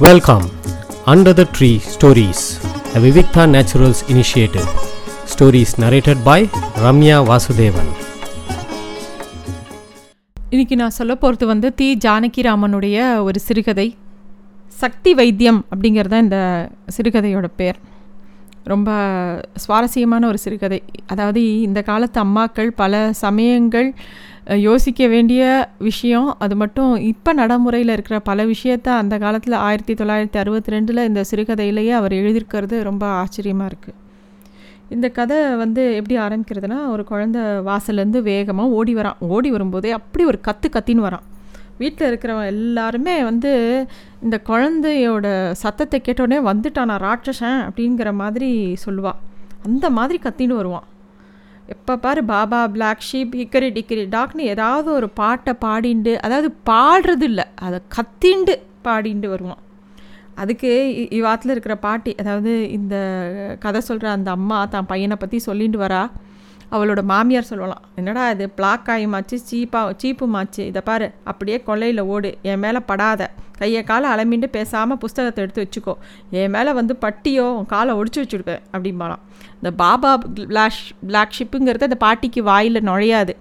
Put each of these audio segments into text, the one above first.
Welcome under the tree stories the Vivikta naturals initiative Stories narrated by Ramya Vasudevan இன்னைக்கு நான் சொல்ல போகிறது வந்து தி. ஜானகிராமனுடைய ஒரு சிறுகதை. சக்தி வைத்தியம் அப்படிங்கிறது தான் இந்த சிறுகதையோட பேர். ரொம்ப சுவாரஸ்யமான ஒரு சிறுகதை. அதாவது இந்த காலத்து அம்மாக்கள் பல சமயங்கள் யோசிக்க வேண்டிய விஷயம். அது மட்டும் இப்போ நடைமுறையில் இருக்கிற பல விஷயத்த அந்த காலத்தில் ஆயிரத்தி தொள்ளாயிரத்தி அறுபத்தி ரெண்டில் இந்த சிறுகதையிலேயே அவர் எழுதியிருக்கிறது ரொம்ப ஆச்சரியமாக இருக்குது இந்த கதை வந்து எப்படி ஆரம்பிக்கிறதுனா ஒரு குழந்த வாசல்லேருந்து வேகமாக ஓடி வரான். ஓடி வரும்போதே அப்படி ஒரு கத்து கத்தின்னு வரான். வீட்டில் இருக்கிறவன் எல்லாருமே வந்து இந்த குழந்தையோட சத்தத்தை கேட்டோடனே வந்துட்டான் நான் ராட்சசன் அப்படிங்கிற மாதிரி சொல்லுவாள் அந்த மாதிரி கத்தின்னு வருவான். எப்போ பாரு baa baa black sheep hickory dickory டாக்னு ஏதாவது ஒரு பாட்டை பாடிண்டு அதாவது பாடுறது இல்லை அதை கத்திண்டு பாடிண்டு வருவான். அதுக்கு இவாத்தில் இருக்கிற பாட்டி அதாவது இந்த கதை சொல்கிற அந்த அம்மா தான் பையனை பற்றி சொல்லிட்டு வரா அவளோட மாமியார் சொல்லலாம். என்னடா இது? பிளாக் ஆயுமாச்சு சீப்பா சீப்புமாச்சு இதை பாரு. அப்படியே கொல்லையில் ஓடு. என் மேலே படாத. கையை காலை அலமிண்டு பேசாமல் புஸ்தகத்தை எடுத்து வச்சுக்கோ. என் மேலே வந்து பட்டியோ உன் காலை ஒடிச்சு வச்சுடுவேன் அப்படிம்பாலாம் இந்த பாபா பிளாஷ் பிளாக் ஷிப்புங்கிறது அந்த பாட்டிக்கு வாயில் நுழையாது.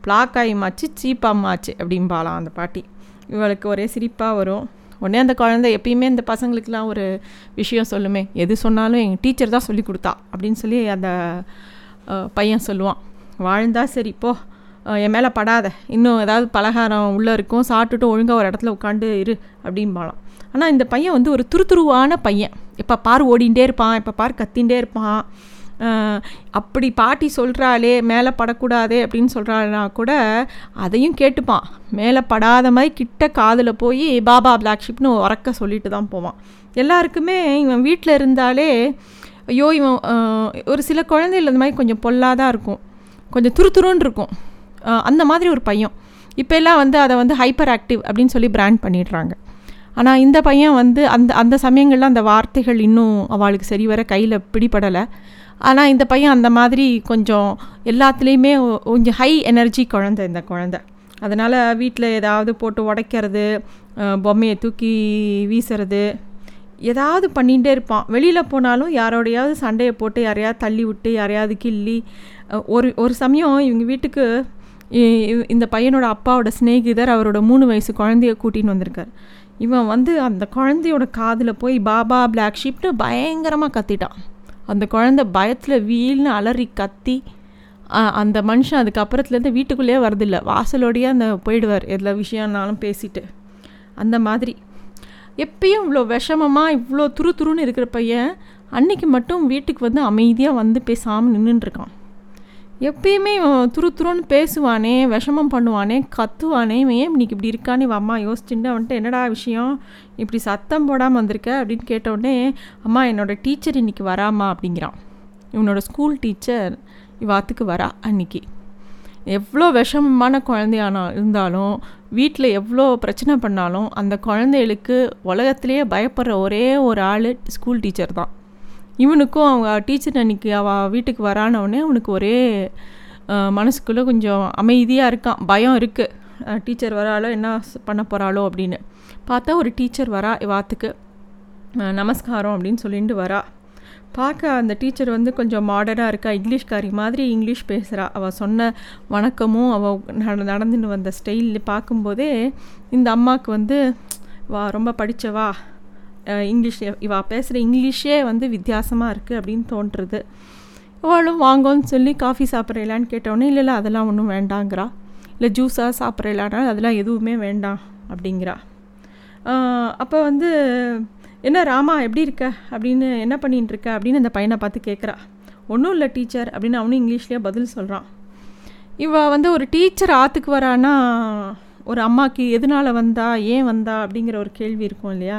பிளாக் ஆயுமாச்சு சீப்பாமாச்சு அப்படிம்பாலாம் அந்த பாட்டி. இவளுக்கு ஒரே சிரிப்பாக வரும். உடனே அந்த குழந்தை எப்பயுமே இந்த பசங்களுக்கெலாம் ஒரு விஷயம் சொல்லுமே. எது சொன்னாலும் எங்கள் டீச்சர் தான் சொல்லி கொடுத்தா அப்படின்னு சொல்லி அந்த பையன் சொல்லுவான் வாழ்ந்தா சரி போ. என் மேலே படாத. இன்னும் ஏதாவது பலகாரம் உள்ளே இருக்கும் சாப்பிட்டுட்டு ஒழுங்காக ஒரு இடத்துல உட்காந்து இரு அப்படிம்பாலாம் ஆனால் இந்த பையன் வந்து ஒரு துருதுருவான பையன். இப்போ பார் ஓடிகிட்டே இருப்பான் இப்போ பார் கத்தின்ண்டே இருப்பான். அப்படி பாட்டி சொல்கிறாளே மேலே படக்கூடாதே அப்படின்னு சொல்கிறாள்னா கூட அதையும் கேட்டுப்பான். மேலே படாத மாதிரி கிட்ட காதில் போய் பாபா பிளாக் ஷிப்னு உறக்க சொல்லிட்டு தான் போவான். எல்லாருக்குமே இவன் வீட்டில் இருந்தாலே ஐயோ இவன் ஒரு சில குழந்தைகள் இந்த மாதிரி கொஞ்சம் பொல்லாதான் இருக்கும். கொஞ்சம் துருதுருன்னு இருக்கும். அந்த மாதிரி ஒரு பையன். இப்போ எல்லாம் வந்து அதை வந்து ஹைப்பர் ஆக்டிவ் அப்படின்னு சொல்லி பிராண்ட் பண்ணிடுறாங்க. ஆனால் இந்த பையன் வந்து அந்த அந்த சமயங்களில் அந்த வார்த்தைகள் இன்னும் அவளுக்கு சரி வர கையில் பிடிபடலை. ஆனால் இந்த பையன் அந்த மாதிரி கொஞ்சம் எல்லாத்துலேயுமே கொஞ்சம் ஹை எனர்ஜி குழந்தை இந்த குழந்தை. அதனால் வீட்டில் ஏதாவது போட்டு உடைக்கிறது பொம்மையை தூக்கி வீசுறது ஏதாவது பண்ணிகிட்டே இருப்பான். வெளியில் போனாலும் யாரோடையாவது சண்டையை போட்டு யாரையாவது தள்ளி விட்டு யாரையாவது கிள்ளி ஒரு ஒரு சமயம் இவங்க வீட்டுக்கு இந்த பையனோட அப்பாவோட சிநேகிதர் அவரோட மூணு வயசு குழந்தைய கூட்டின்னு வந்திருக்கார். இவன் வந்து அந்த குழந்தையோட காதில் போய் பாபா பிளாக் ஷீப்னு பயங்கரமாக கத்திட்டான். அந்த குழந்தை பயத்தில் வீல்னு அலறி கத்தி அந்த மனுஷன் அதுக்கப்புறத்துலேருந்து வீட்டுக்குள்ளேயே வரதில்லை வாசலோடையே அந்த போயிடுவார் எல்லா விஷயம்னாலும் பேசிட்டு. அந்த மாதிரி எப்பயும் இவ்வளோ விஷமமாக இவ்வளோ துரு துருன்னு இருக்கிற பையன் அன்னைக்கு மட்டும் வீட்டுக்கு வந்து அமைதியாக வந்து பேசாமல் நின்றுட்டுருக்கான் எப்பயுமே இவன் துரு துருன்னு பேசுவானே விஷமம் பண்ணுவானே கத்துவானே இவன் ஏன் இன்னைக்கு இப்படி இருக்கானே அம்மா யோசிச்சுட்டு அவன்ட்டு என்னடா விஷயம் இப்படி சத்தம் போடாமல் வந்திருக்க அப்படின்னு கேட்டவுடனே அம்மா என்னோட டீச்சர் இன்னைக்கு வராமா அப்படிங்கிறான். இவனோட ஸ்கூல் டீச்சர் இவாத்துக்கு வரா அன்னைக்கு. எவ்வளோ விஷமமான குழந்தையானா இருந்தாலும் வீட்டில் எவ்வளோ பிரச்சனை பண்ணாலும் அந்த குழந்தைகளுக்கு உலகத்திலேயே பயப்படுற ஒரே ஒரு ஆள் ஸ்கூல் டீச்சர் தான். இவனுக்கும் அவங்க டீச்சர் அன்னைக்கு அவள் வீட்டுக்கு வரானவுடனே அவனுக்கு ஒரே மனசுக்குள்ளே கொஞ்சம் அமைதியாக இருக்கான். பயம் இருக்குது டீச்சர் வராளோ என்ன பண்ண போகிறாளோ அப்படின்னு. பார்த்தா ஒரு டீச்சர் வரா வாத்துக்கு நமஸ்காரம் அப்படின்னு சொல்லிட்டு வரா. பார்க்க அந்த டீச்சர் வந்து கொஞ்சம் மாடர்னாக இருக்கா இங்கிலீஷ்காரி மாதிரி இங்கிலீஷ் பேசுகிறா அவள் சொன்ன வணக்கமும் அவள் நட நடந்துன்னு வந்த ஸ்டைல் பார்க்கும்போதே இந்த அம்மாவுக்கு வந்து வா ரொம்ப படித்தவா இங்கிலீஷ் இவா பேசுகிற இங்கிலீஷே வந்து வித்தியாசமாக இருக்குது அப்படின்னு தோன்றுறது. இவளும் வாங்கோன்னு சொல்லி காஃபி சாப்பிட்றீங்களான்னு கேட்டோன்னே இல்லை இல்லை அதெல்லாம் ஒன்றும் வேண்டாங்கிறா. இல்லை ஜூஸாக சாப்பிட்றீங்களான்னா அதெல்லாம் எதுவுமே வேண்டாம் அப்படிங்கிறா. அப்போ வந்து என்ன ராமா எப்படி இருக்க? அப்படின்னு என்ன பண்ணிகிட்டு இருக்க அப்படின்னு அந்த பையனை பார்த்து கேட்குறா ஒன்றும் இல்லை டீச்சர் அப்படின்னு அவனும் இங்கிலீஷ்லேயே பதில் சொல்கிறான் இவ வந்து ஒரு டீச்சர் ஆற்றுக்கு வரானா ஒரு அம்மாக்கு எதனால் வந்தா ஏன் வந்தா அப்படிங்கிற ஒரு கேள்வி இருக்கும் இல்லையா?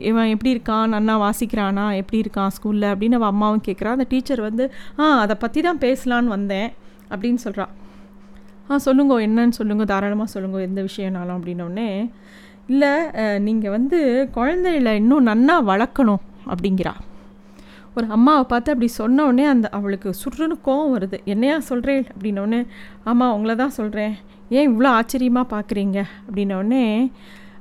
இவன் எப்படி இருக்கான்? நன்னா வாசிக்கிறானா? எப்படி இருக்கான் ஸ்கூலில்? அப்படின்னு அவள் அம்மாவும் கேட்குறான் அந்த டீச்சர் வந்து ஆ அதை பற்றி தான் பேசலான்னு வந்தேன் அப்படின்னு சொல்கிறான் ஆ சொல்லுங்க என்னன்னு சொல்லுங்க தாராளமாக சொல்லுங்க எந்த விஷயம்னாலும் அப்படின்னோடனே இல்லை நீங்கள் வந்து குழந்தைகளை இன்னும் நன்னா வளர்க்கணும் அப்படிங்கிறா. ஒரு அம்மாவை பார்த்து அப்படி சொன்ன உடனே அந்த அவளுக்கு சுற்றுன்னு கோவம் வருது. என்னையா சொல்கிறேன் அப்படின்னோடனே ஆமாம் உங்களை தான் சொல்கிறேன் ஏன் இவ்வளோ ஆச்சரியமாக பார்க்குறீங்க? அப்படின்னோடனே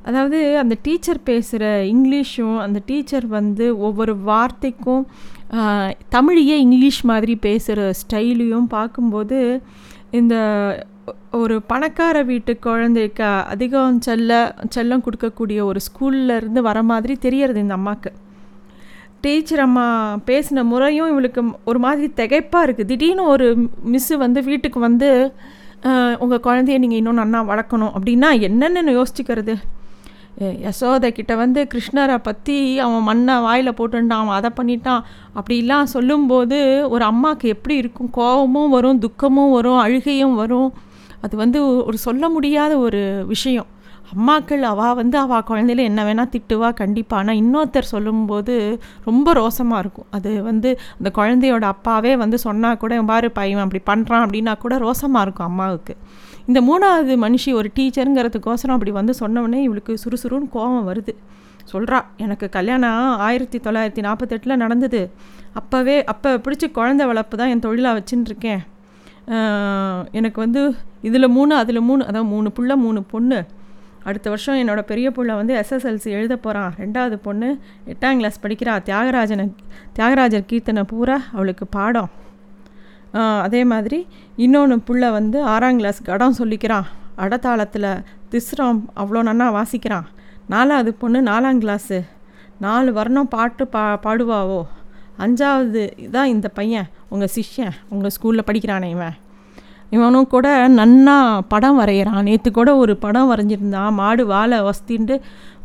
அதாவது அந்த டீச்சர் பேசுகிற இங்கிலீஷும் அந்த டீச்சர் வந்து ஒவ்வொரு வார்த்தைக்கும் தமிழையே இங்கிலீஷ் மாதிரி பேசுகிற ஸ்டைலையும் பார்க்கும்போது இந்த ஒரு பணக்கார வீட்டு குழந்தைக்கு அதிகம் செல்ல செல்லம் கொடுக்கக்கூடிய ஒரு ஸ்கூல்ல இருந்து வர மாதிரி தெரியறது இந்த அம்மாவுக்கு டீச்சர் அம்மா பேசின முறையும் இவளுக்கு ஒரு மாதிரி திகைப்பாக இருக்குது திடீர்னு ஒரு மிஸ்ஸு வந்து வீட்டுக்கு வந்து உங்கள் குழந்தைய நீங்கள் இன்னும் நன்னா வளர்க்கணும். அப்படின்னா என்னென்னு யோசிச்சுக்கிறது. யசோதை கிட்ட வந்து கிருஷ்ணரை பற்றி அவன் மண்ணை வாயில் போட்டுட்டான் அவன் அதை பண்ணிட்டான். அப்படிலாம் சொல்லும்போது ஒரு அம்மாவுக்கு எப்படி இருக்கும்? கோபமும் வரும் துக்கமும் வரும் அழுகையும் வரும். அது வந்து ஒரு சொல்ல முடியாத ஒரு விஷயம். அம்மாக்கள் அவள் வந்து அவள் குழந்தையில என்ன வேணால் திட்டுவா கண்டிப்பாக ஆனால் இன்னொருத்தர் சொல்லும்போது ரொம்ப ரோசமாக இருக்கும். அது வந்து அந்த குழந்தையோட அப்பாவே வந்து சொன்னால் கூட பாரு பையன் அப்படி பண்ணுறான் அப்படின்னா கூட ரோசமாக இருக்கும் அம்மாவுக்கு. இந்த மூணாவது மனுஷி ஒரு டீச்சருங்கிறதுக்கோசரம் அப்படி வந்து சொன்னோடனே இவளுக்கு சுறுசுறுன்னு கோபம் வருது. சொல்கிறா எனக்கு கல்யாணம் ஆயிரத்தி தொள்ளாயிரத்தி நாற்பத்தெட்டில் நடந்தது. அப்போவே அப்போ பிடிச்ச குழந்தை வளர்ப்பு தான் என் தொழிலாக வச்சுன்னு இருக்கேன். எனக்கு வந்து இதில் மூணு அதில் மூணு அதான் மூணு புள்ள மூணு பொண்ணு. அடுத்த வருஷம் என்னோடய பெரிய பிள்ளை வந்து எஸ்எஸ்எல்சி எழுத போகிறான் ரெண்டாவது பொண்ணு எட்டாம் கிளாஸ் படிக்கிறா. தியாகராஜனை தியாகராஜர் கீர்த்தனை பூரா அவளுக்கு பாடம். அதே மாதிரி இன்னொன்று புள்ள வந்து ஆறாம் கிளாஸ் கடம் சொல்லிக்கிறான். அடத்தாளத்தில் திஸ்ரம் அவ்வளோ நன்னா வாசிக்கிறான். நாலாவது பொண்ணு நாலாம் கிளாஸு நாலு வர்ணம் பாட்டு பா பாடுவாவோ? அஞ்சாவது தான் இந்த பையன் உங்கள் சிஷ்யன். உங்கள் ஸ்கூலில் படிக்கிறானே இவன். இவனும் கூட நன்னா படம் வரைகிறான். நேற்று கூட ஒரு படம் வரைஞ்சிருந்தான். மாடு வாழை வசதின்ட்டு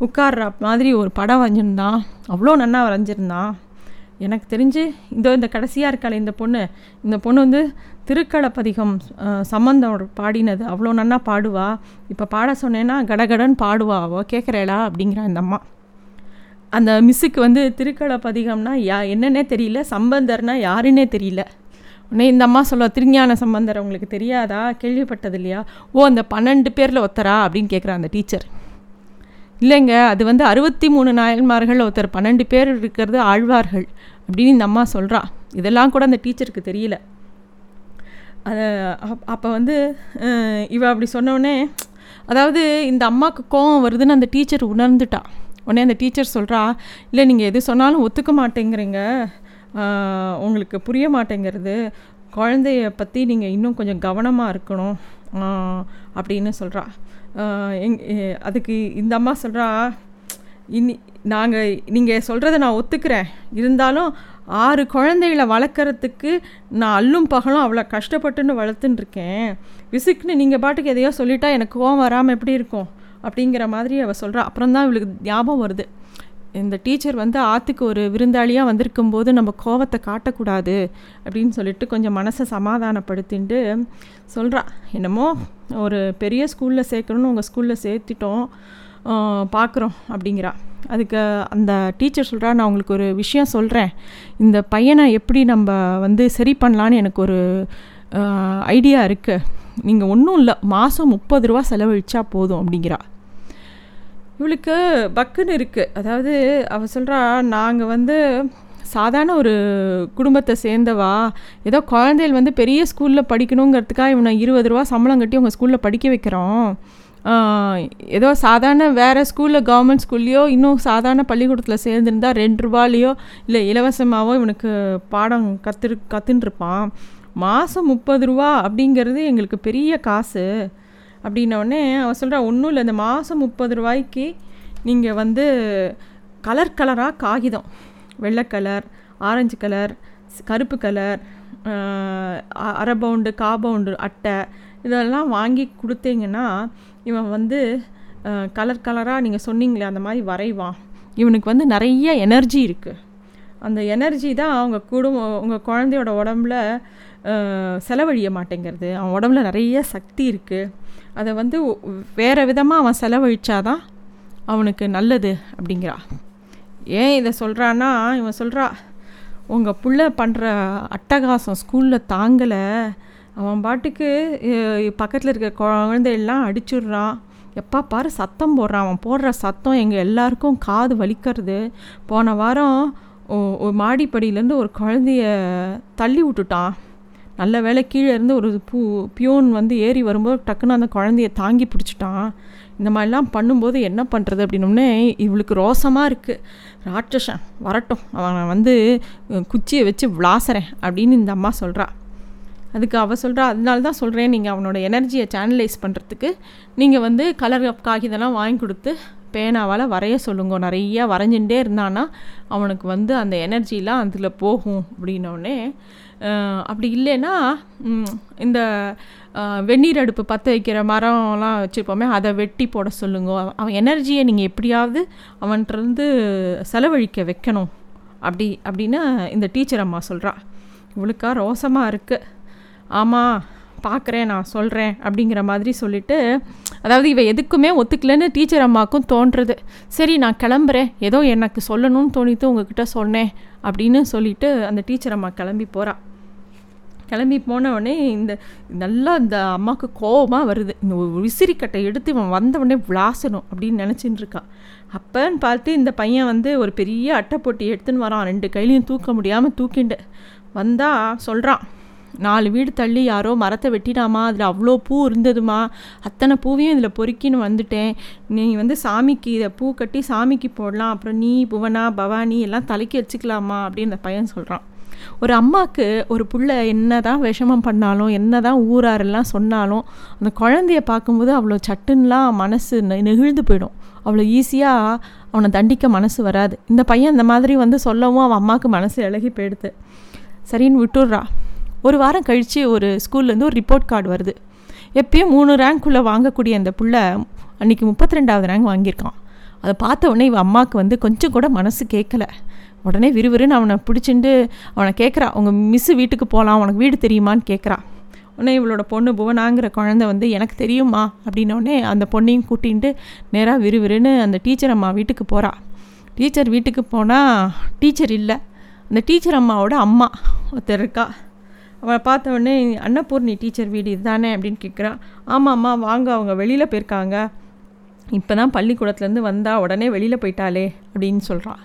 உட்கார்ற மாதிரி ஒரு படம் வரைஞ்சிருந்தான். அவ்வளோ நன்னா வரைஞ்சிருந்தான். எனக்கு தெரிஞ்சு இதோ இந்த கடைசியாக இருக்காள் இந்த பொண்ணு. இந்த பொண்ணு வந்து திருக்களப்பதிகம் சம்பந்தம் பாடினது. அவ்வளோ நன்னா பாடுவா. இப்போ பாட சொன்னேன்னா கடகடன் பாடுவா. அவள் கேட்குறேளா அப்படிங்கிற இந்த அம்மா. அந்த மிஸ்ஸுக்கு வந்து திருக்களப்பதிகம்னா யா என்னன்னே தெரியல. சம்பந்தர்னா யாருன்னே தெரியல. உடனே இந்த அம்மா சொல்ல திருஞான சம்பந்தர் உங்களுக்கு தெரியாதா? கேள்விப்பட்டது இல்லையா ஓ அந்த பன்னெண்டு பேரில் ஒத்தரா அப்படின்னு கேட்குறா அந்த டீச்சர் இல்லைங்க அது வந்து அறுபத்தி மூணு நாயன்மார்கள் ஒருத்தர் பன்னெண்டு பேர் இருக்கிறது ஆழ்வார்கள் அப்படின்னு இந்த அம்மா சொல்கிறா இதெல்லாம் கூட அந்த டீச்சருக்கு தெரியல. அதை அப்போ வந்து இவ அப்படி சொன்னோடனே அதாவது இந்த அம்மாவுக்கு கோவம் வருதுன்னு அந்த டீச்சர் உணர்ந்துட்டா. உடனே அந்த டீச்சர் சொல்கிறா இல்லை நீங்கள் எது சொன்னாலும் ஒத்துக்க மாட்டேங்கிறீங்க. உங்களுக்கு புரிய மாட்டேங்கிறது. குழந்தைய பற்றி நீங்கள் இன்னும் கொஞ்சம் கவனமாக இருக்கணும். அப்படின்னு சொல்கிறா எங் அதுக்கு இந்த அம்மா சொல்கிறா இனி நாங்கள் நீங்கள் சொல்கிறத நான் ஒத்துக்கிறேன். இருந்தாலும் ஆறு குழந்தைகளை வளர்க்குறதுக்கு நான் அல்லும் பகலும் அவ்வளோ கஷ்டப்பட்டுன்னு வளர்த்துன்னு விசுக்குன்னு நீங்கள் பாட்டுக்கு எதையோ சொல்லிட்டா எனக்கு கோவம் வராமல் எப்படி இருக்கும்? அப்படிங்கிற மாதிரி அவள் சொல்கிறா அப்புறம் தான் இவளுக்கு ஞாபகம் வருது. இந்த டீச்சர் வந்து ஆற்றுக்கு ஒரு விருந்தாளியாக வந்திருக்கும் போது நம்ம கோவத்தை காட்டக்கூடாது அப்படின்னு சொல்லிட்டு கொஞ்சம் மனசை சமாதானப்படுத்திட்டு சொல்கிறா என்னமோ ஒரு பெரிய ஸ்கூலில் சேர்க்கணும்னு உங்கள் ஸ்கூலில் சேர்த்துட்டோம் பார்க்குறோம் அப்படிங்கிறா. அதுக்கு அந்த டீச்சர் சொல்கிறா நான் உங்களுக்கு ஒரு விஷயம் சொல்கிறேன் இந்த பையனை எப்படி நம்ம வந்து சரி பண்ணலான்னு எனக்கு ஒரு ஐடியா இருக்குது நீங்கள் ஒன்றும் இல்லை மாதம் முப்பது ரூபா செலவழிச்சா போதும் அப்படிங்கிறா. இவளுக்கு பக்குன்னு இருக்குது அதாவது அவள் சொல்கிறா நாங்கள் வந்து சாதாரண ஒரு குடும்பத்தை சேர்ந்தவா? ஏதோ குழந்தைகள் வந்து பெரிய ஸ்கூலில் படிக்கணுங்கிறதுக்காக இவனை இருபது ரூபா சம்பளம் கட்டி உங்கள் ஸ்கூலில் படிக்க வைக்கிறோம். ஏதோ சாதாரண வேறு ஸ்கூலில் கவர்மெண்ட் ஸ்கூல்லையோ இன்னும் சாதாரண பள்ளிக்கூடத்தில் சேர்ந்துருந்தா ரெண்டு ரூபாலேயோ இல்லை இலவசமாகவோ இவனுக்கு பாடம் கற்று கற்றுன்ருப்பான் மாதம் முப்பது ரூபா அப்படிங்கிறது எங்களுக்கு பெரிய காசு. அப்படின்னோடனே அவன் சொல்கிறா ஒன்றும் இல்லை இந்த மாதம் முப்பது ரூபாய்க்கு நீங்கள் வந்து கலர் கலராக காகிதம். வெள்ளை கலர் ஆரஞ்சு கலர் கருப்பு கலர் அரை பவுண்டு கா பவுண்டு அட்டை இதெல்லாம் வாங்கி கொடுத்தீங்கன்னா இவன் வந்து கலர் கலராக நீங்கள் சொன்னீங்களே அந்த மாதிரி வரைவான். இவனுக்கு வந்து நிறைய எனர்ஜி இருக்குது அந்த எனர்ஜி தான் அவங்க குடும்பம் உங்கள் குழந்தையோட உடம்புல செலவழிய மாட்டேங்கிறது. அவன் உடம்புல நிறைய சக்தி இருக்குது அதை வந்து வேறு விதமாக அவன் செலவழிச்சாதான் அவனுக்கு நல்லது அப்படிங்கிறா. ஏன் இதை சொல்கிறான்னா இவன் சொல்கிறா உங்கள் புள்ள பண்ணுற அட்டகாசம் ஸ்கூலில் தாங்கலை. அவன் பாட்டுக்கு பக்கத்தில் இருக்க குழந்தையெல்லாம் அடிச்சுடுறான். எப்போ பாரு சத்தம் போடுறான். அவன் போடுற சத்தம் எங்கள் எல்லாருக்கும் காது வலிக்கிறது. போன வாரம் ஒரு மாடிப்படியிலேருந்து ஒரு குழந்தைய தள்ளி விட்டுட்டான். நல்ல வேலை கீழே இருந்து ஒரு பூ பியூன் வந்து ஏறி வரும்போது டக்குன்னு அந்த குழந்தைய தாங்கி பிடிச்சிட்டான். இந்த மாதிரிலாம் பண்ணும்போது என்ன பண்ணுறது அப்படின்னோடனே இவளுக்கு ரோசமாக இருக்குது ராட்சசன் வரட்டும் அவன் வந்து குச்சியை வச்சு விளாசுறேன் அப்படின்னு இந்த அம்மா சொல்கிறா அதுக்கு அவள் சொல்கிறா அதனால தான் சொல்கிறேன் நீங்கள் அவனோட எனர்ஜியை சேனலைஸ் பண்ணுறதுக்கு நீங்கள் வந்து கலர் காகிதெல்லாம் வாங்கி கொடுத்து பேனாவால் வரைய சொல்லுங்க. நிறையா வரைஞ்சுட்டே இருந்தான்னா அவனுக்கு வந்து அந்த எனர்ஜிலாம் அதில் போகும். அப்படின்னோடனே அப்படி இல்லைன்னா இந்த வெந்நீர் அடுப்பு பற்ற வைக்கிற மரம்லாம் வச்சுருப்போமே அதை வெட்டி போட சொல்லுங்க. அவன் எனர்ஜியை நீங்கள் எப்படியாவது அவன்கிட்டருந்து செலவழிக்க வைக்கணும். அப்படி அப்படின்னு இந்த டீச்சர் அம்மா சொல்கிறா இவளுக்கா ரோசமாக இருக்குது ஆமாம் பார்க்குறேன் நான் சொல்கிறேன் அப்படிங்கிற மாதிரி சொல்லிவிட்டு அதாவது இவ எதுக்குமே ஒத்துக்கலன்னு டீச்சர் அம்மாவுக்கும் தோன்றுறது. சரி நான் கிளம்புறேன். ஏதோ எனக்கு சொல்லணும்னு தோணித்து உங்ககிட்ட சொன்னேன் அப்படின்னு சொல்லிவிட்டு அந்த டீச்சர் அம்மா கிளம்பி போகிறாள் கிளம்பி போனவுடனே இந்த நல்லா இந்த அம்மாவுக்கு கோபமாக வருது. இந்த ஒரு விசிறிக்கட்டை எடுத்து இவன் வந்தவுடனே விளாசணும் அப்படின்னு நினச்சின்னு இருக்கான் அப்போன்னு பார்த்து இந்த பையன் வந்து ஒரு பெரிய அட்டை போட்டி எடுத்துன்னு வரான். ரெண்டு கையிலையும் தூக்க முடியாமல் தூக்கிண்டு. வந்தால் சொல்கிறான் நாலு வீடு தள்ளி யாரோ மரத்தை வெட்டிடாமா அதில் அவ்வளோ பூ இருந்ததுமா? அத்தனை பூவையும் இதில் பொறுக்கின்னு வந்துட்டேன். நீ வந்து சாமிக்கு இதை பூ கட்டி சாமிக்கு போடலாம். அப்புறம் நீ புவனா பவானி எல்லாம் தலைக்கு வச்சுக்கலாமா? அப்படின்னு அந்த பையன் சொல்கிறான் ஒரு அம்மாவுக்கு ஒரு புள்ள என்ன தான் விஷமம் பண்ணாலும் என்ன தான் ஊராரெல்லாம் சொன்னாலும் அந்த குழந்தைய பார்க்கும்போது அவ்வளோ சட்டுன்னெலாம் மனசு நெகிழ்ந்து போயிடும். அவ்வளோ ஈஸியாக அவனை தண்டிக்க மனசு வராது. இந்த பையன் இந்த மாதிரி வந்து சொல்லவும் அவன் அம்மாவுக்கு மனசு இழகி போயிடுது. சரின்னு விட்டுடுறா. ஒரு வாரம் கழித்து ஒரு ஸ்கூல்லேருந்து ஒரு ரிப்போர்ட் கார்டு வருது. எப்பயும் மூணு ரேங்க்குள்ளே வாங்கக்கூடிய அந்த புள்ள அன்றைக்கி முப்பத்தி ரெண்டாவது ரேங்க் வாங்கியிருக்கான். அதை பார்த்த உடனே இவன் அம்மாவுக்கு வந்து கொஞ்சம் கூட மனசு கேட்கல. உடனே விறுவிறுன்னு அவனை பிடிச்சிட்டு அவனை கேட்குறா உங்கள் மிஸ்ஸு வீட்டுக்கு போகலாம் உனக்கு வீடு தெரியுமான்னு கேட்குறா உடனே இவளோட பொண்ணு புவனாங்கிற குழந்தை வந்து எனக்கு தெரியுமா அப்படின்னோடனே அந்த பொண்ணையும் கூட்டிகிட்டு நேராக விறுவிறுன்னு அந்த டீச்சர் அம்மா வீட்டுக்கு போகிறா டீச்சர் வீட்டுக்கு போனால் டீச்சர் இல்லை. அந்த டீச்சர் அம்மாவோட அம்மா ஒருத்தர் இருக்கா. அவளை பார்த்த உடனே அன்னபூர்ணி டீச்சர் வீடு இதுதானே? அப்படின்னு கேட்குறான் ஆமாம்மா வாங்க அவங்க வெளியில் போயிருக்காங்க. இப்போ தான் பள்ளிக்கூடத்துலேருந்து வந்தால் உடனே வெளியில் போயிட்டாளே அப்படின்னு சொல்கிறான்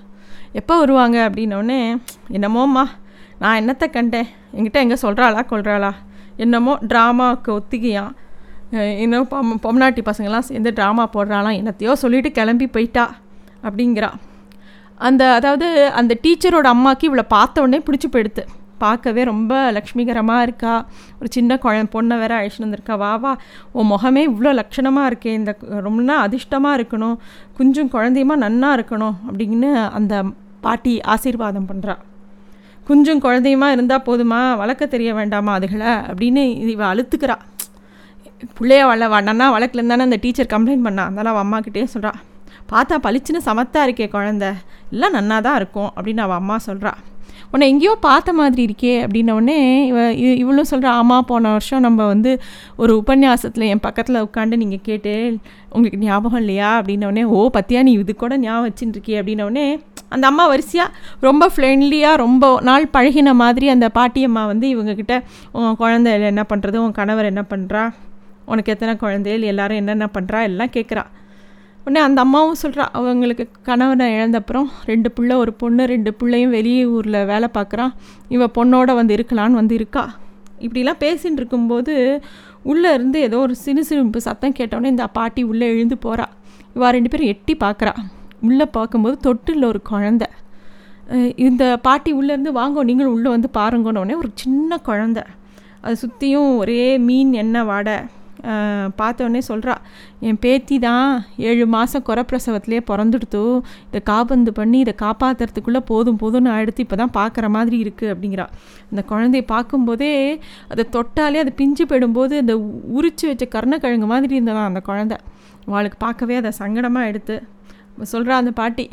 எப்போ வருவாங்க அப்படின்னோடனே என்னமோம்மா நான் என்னத்தை கண்டேன்? என்கிட்ட எங்கே சொல்கிறாளா கொள்கிறாளா என்னமோ ட்ராமாவுக்கு ஒத்திகையான் இன்னும் பொம் பொம்நாட்டி பசங்களாம் சேர்ந்து ட்ராமா போடுறாளாம் என்னத்தையோ சொல்லிவிட்டு கிளம்பி போயிட்டா அப்படிங்கிறா. அந்த அதாவது அந்த டீச்சரோட அம்மாவுக்கு இவளை பார்த்த உடனே பிடிச்சி போயிடுது பார்க்கவே ரொம்ப லக்ஷ்மிகரமாக இருக்கா? ஒரு சின்ன குழ பொண்ணை வேற அழிச்சுட்டு வந்திருக்கா. வா வா. உன் முகமே இவ்வளோ லட்சணமாக இருக்கே. இந்த ரொம்ப அதிர்ஷ்டமாக இருக்கணும். குஞ்சும் குழந்தையுமா நன்னா இருக்கணும் அப்படின்னு அந்த பாட்டி ஆசீர்வாதம் பண்ணுறா குஞ்சும் குழந்தையுமா இருந்தால் போதுமா? வளர்க்க தெரிய வேண்டாமா அதுகளை? அப்படின்னு இவ அழுத்துக்கிறா. பிள்ளைய வள நன்னா வளர்க்கலன்னு அந்த டீச்சர் கம்ப்ளைண்ட் பண்ணா. அதனால் அவள் அம்மாக்கிட்டே சொல்கிறா பார்த்தா பளிச்சுன்னு சமத்தா இருக்கே குழந்த. எல்லாம் நன்னா தான் இருக்கும். அப்படின்னு அவள் அம்மா சொல்கிறா உன்னை எங்கேயோ பார்த்த மாதிரி இருக்கே அப்படின்னோடனே இவ இவளும் சொல்கிறா ஆமாம் போன வருஷம் நம்ம வந்து ஒரு உபன்யாசத்தில் என் பக்கத்தில் உட்காந்து நீங்கள் கேட்டு உங்களுக்கு ஞாபகம் இல்லையா? அப்படின்னோடனே ஓ பத்தியா நீ இது கூட ஞாபகம் வச்சுட்டுருக்கியே அப்படின்னோடனே அந்த அம்மா வரிசையாக ரொம்ப ஃப்ரெண்ட்லியாக ரொம்ப நாள் பழகின மாதிரி அந்த பாட்டியம்மா வந்து இவங்கக்கிட்ட உன் குழந்தை என்ன பண்ணுறது உன் கணவர் என்ன பண்ணுறா உனக்கு எத்தனை குழந்தைகள்? எல்லோரும் என்னென்ன பண்ணுறா எல்லாம் கேட்குறா உடனே அந்த அம்மாவும் சொல்கிறா அவங்களுக்கு கணவனை இழந்தப்புறம் ரெண்டு பிள்ளை ஒரு பொண்ணு ரெண்டு பிள்ளையும் வெளியே ஊரில் வேலை பார்க்குறான் இவன் பொண்ணோட வந்து இருக்கலான்னு வந்து இருக்கா. இப்படிலாம் பேசின்னு இருக்கும்போது உள்ளே இருந்து ஏதோ ஒரு சிறு சிறுப்பு சத்தம் கேட்டோடனே இந்த பாட்டி உள்ளே எழுந்து போகிறா இவா ரெண்டு பேரும் எட்டி பார்க்குறா. உள்ளே பார்க்கும்போது தொட்டில் ஒரு குழந்த. இந்த பாட்டி உள்ளேருந்து வாங்க நீங்களும் உள்ளே வந்து பாருங்கன்னொடனே ஒரு சின்ன குழந்த. அது சுற்றியும் ஒரே மீன் எண்ணெய் வாடை. பார்த்தோன்னே சொல்கிறா என் பேத்தி தான் ஏழு மாதம் குறப்பிரசவத்திலே பிறந்துடுத்து இதை காபந்து பண்ணி இதை காப்பாற்றுறதுக்குள்ளே போதும் போதும்னு அடுத்து இப்போ தான் பார்க்குற மாதிரி இருக்குது அப்படிங்கிறா. அந்த குழந்தைய பார்க்கும்போதே அதை தொட்டாலே அது பிஞ்சு போயிடும்போது அந்த உரிச்சு வச்ச கருணக்கிழங்கு மாதிரி இருந்ததான் அந்த குழந்தை. அவளுக்கு பார்க்கவே அதை சங்கடமாக எடுத்து சொல்கிறா அந்த பாட்டி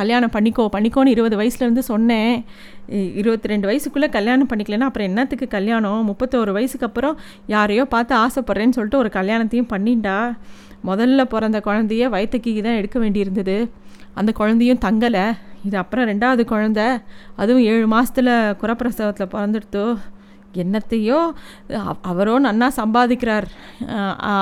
கல்யாணம் பண்ணிக்கோ பண்ணிக்கோன்னு இருபது வயசுலேருந்து சொன்னேன். இருபத்தி ரெண்டு வயசுக்குள்ளே கல்யாணம் பண்ணிக்கலன்னா அப்புறம் என்னத்துக்கு கல்யாணம்? முப்பத்தோரு வயசுக்கு அப்புறம் யாரையோ பார்த்து ஆசைப்பட்றேன்னு சொல்லிட்டு ஒரு கல்யாணத்தையும் பண்ணிண்டா முதல்ல பிறந்த குழந்தைய வயத்துக்கு தான் எடுக்க வேண்டியிருந்தது. அந்த குழந்தையும் தங்கலை. இது அப்புறம் ரெண்டாவது குழந்த. அதுவும் ஏழு மாதத்தில் குறப்பிரசவத்தில் பிறந்துடுத்தோ. என்னத்தையோ அவரோ நன்னா சம்பாதிக்கிறார்.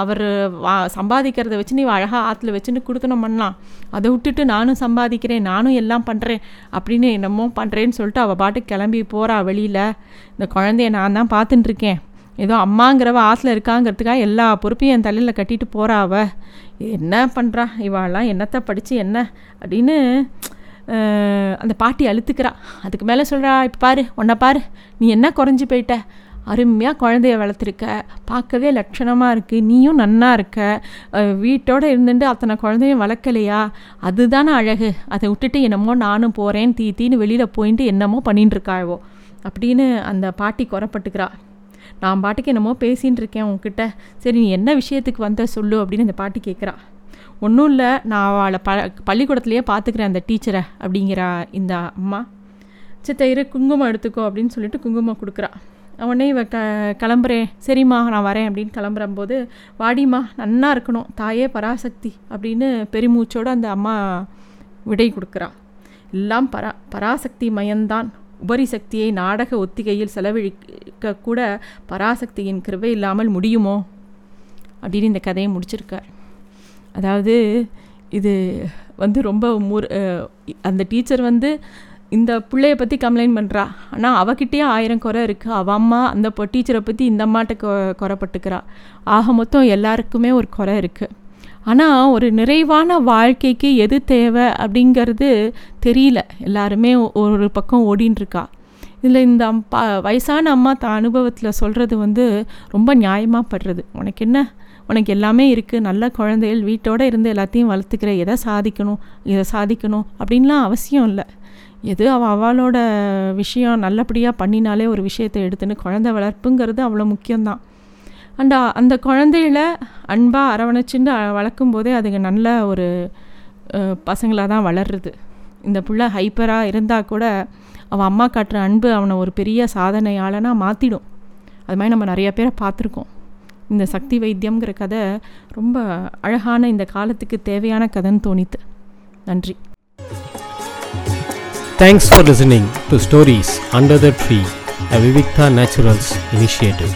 அவர் வா சம்பாதிக்கிறத வச்சு நீ அழகாக ஆற்றுல வச்சுன்னு கொடுக்கணும் பண்ணலாம் அதை விட்டுட்டு நானும் சம்பாதிக்கிறேன் நானும் எல்லாம் பண்ணுறேன் அப்படின்னு என்னமோ பண்ணுறேன்னு சொல்லிட்டு அவள் பாட்டுக்கு கிளம்பி போகிறா வெளியில். இந்த குழந்தைய நான் தான் பார்த்துட்டுருக்கேன் ஏதோ அம்மாங்கிறவ ஆற்றுல இருக்காங்கிறதுக்காக எல்லா பொறுப்பையும் என் தலையில் கட்டிட்டு போகிறா அவள் என்ன பண்ணுறா இவாளெல்லாம் என்னத்தை படித்து என்ன? அப்படின்னு அந்த பாட்டி அழுத்துக்கிறா. அதுக்கு மேலே சொல்கிறா இப்போ பாரு உன்னை பாரு நீ என்ன குறைஞ்சி போயிட்ட? அருமையாக குழந்தைய வளர்த்துருக்க. பார்க்கவே லட்சணமாக இருக்குது நீயும் நன்னா இருக்க. வீட்டோடு இருந்துட்டு அத்தனை குழந்தையும் வளர்க்கலையா? அதுதானே அழகு. அதை விட்டுட்டு என்னமோ நானும் போகிறேன் தீ தீன்னு வெளியில் போயிட்டு என்னமோ பண்ணிட்டு இருக்காவோ அப்படின்னு அந்த பாட்டி குறப்பட்டுக்கிறா நான் பாட்டுக்கு என்னமோ பேசின்னு இருக்கேன் உங்ககிட்ட சரி நீ என்ன விஷயத்துக்கு வந்த சொல்லு அப்படின்னு அந்த பாட்டி கேட்குறா ஒன்றும் இல்லை நான் அவளை ப பள்ளிக்கூடத்துலேயே பார்த்துக்கிறேன் அந்த டீச்சரை அப்படிங்கிறா இந்த அம்மா. சித்த இரு குங்குமம் எடுத்துக்கோ அப்படின்னு சொல்லிட்டு குங்குமம் கொடுக்குறா. உடனே இவ க கிளம்புறேன். சரிம்மா நான் வரேன் அப்படின்னு கிளம்புறம்போது வாடிம்மா நன்னா இருக்கணும் தாயே பராசக்தி அப்படின்னு பெருமூச்சோடு அந்த அம்மா விடை கொடுக்குறா. எல்லாம் பரா பராசக்தி மயந்தான். உபரி சக்தியை நாடக ஒத்திகையில் செலவழிக்க கூட பராசக்தியின் கிருவை இல்லாமல் முடியுமோ? அப்படின்னு இந்த கதையை முடிச்சிருக்கார். அதாவது இது வந்து ரொம்ப முர் அந்த டீச்சர் வந்து இந்த பிள்ளைய பற்றி கம்ப்ளைண்ட் பண்ணுறா ஆனால் அவகிட்டயே ஆயிரம் குறை இருக்குது அவள் அம்மா அந்த டீச்சரை பற்றி இந்த அம்மாட்ட கொ குறைப்பட்டுக்கிறா ஆக மொத்தம் எல்லாருக்குமே ஒரு குறை இருக்குது ஆனால் ஒரு நிறைவான வாழ்க்கைக்கு எது தேவை அப்படிங்கிறது தெரியல. எல்லாருமே ஒரு பக்கம் ஓடின்னு இதில் இந்த அம்பா வயசான அம்மா த அனுபவத்தில் சொல்கிறது வந்து ரொம்ப நியாயமாக படுறது. உனக்கு என்ன? உனக்கு எல்லாமே இருக்குது நல்ல குழந்தைகள் வீட்டோடு இருந்து எல்லாத்தையும் வளர்த்துக்கிற எதை சாதிக்கணும் இதை சாதிக்கணும் அப்படின்லாம் அவசியம் இல்லை. எது அவள் அவளோட விஷயம் நல்லபடியாக பண்ணினாலே ஒரு விஷயத்தை எடுத்துன்னு குழந்தை வளர்ப்புங்கிறது அவ்வளோ முக்கியம்தான். அண்ட் அந்த குழந்தைகள அன்பாக அரவணைச்சுன்னு வளர்க்கும் போதே அதுங்க நல்ல ஒரு பசங்களாக தான் வளர்றது. இந்த புள்ள ஹைப்பராக இருந்தால் கூட அவன் அம்மா காட்டுற அன்பு அவனை ஒரு பெரிய சாதனையாளனாக மாற்றிடும் அது மாதிரி நம்ம நிறைய பேரை பார்த்துருக்கோம். இந்த சக்தி வைத்தியம்ங்கிற கதை ரொம்ப அழகான இந்த காலத்துக்கு தேவையான கதைன்னு தோணித்து நன்றி thanks for listening to stories under the tree uh Vivikta naturals initiative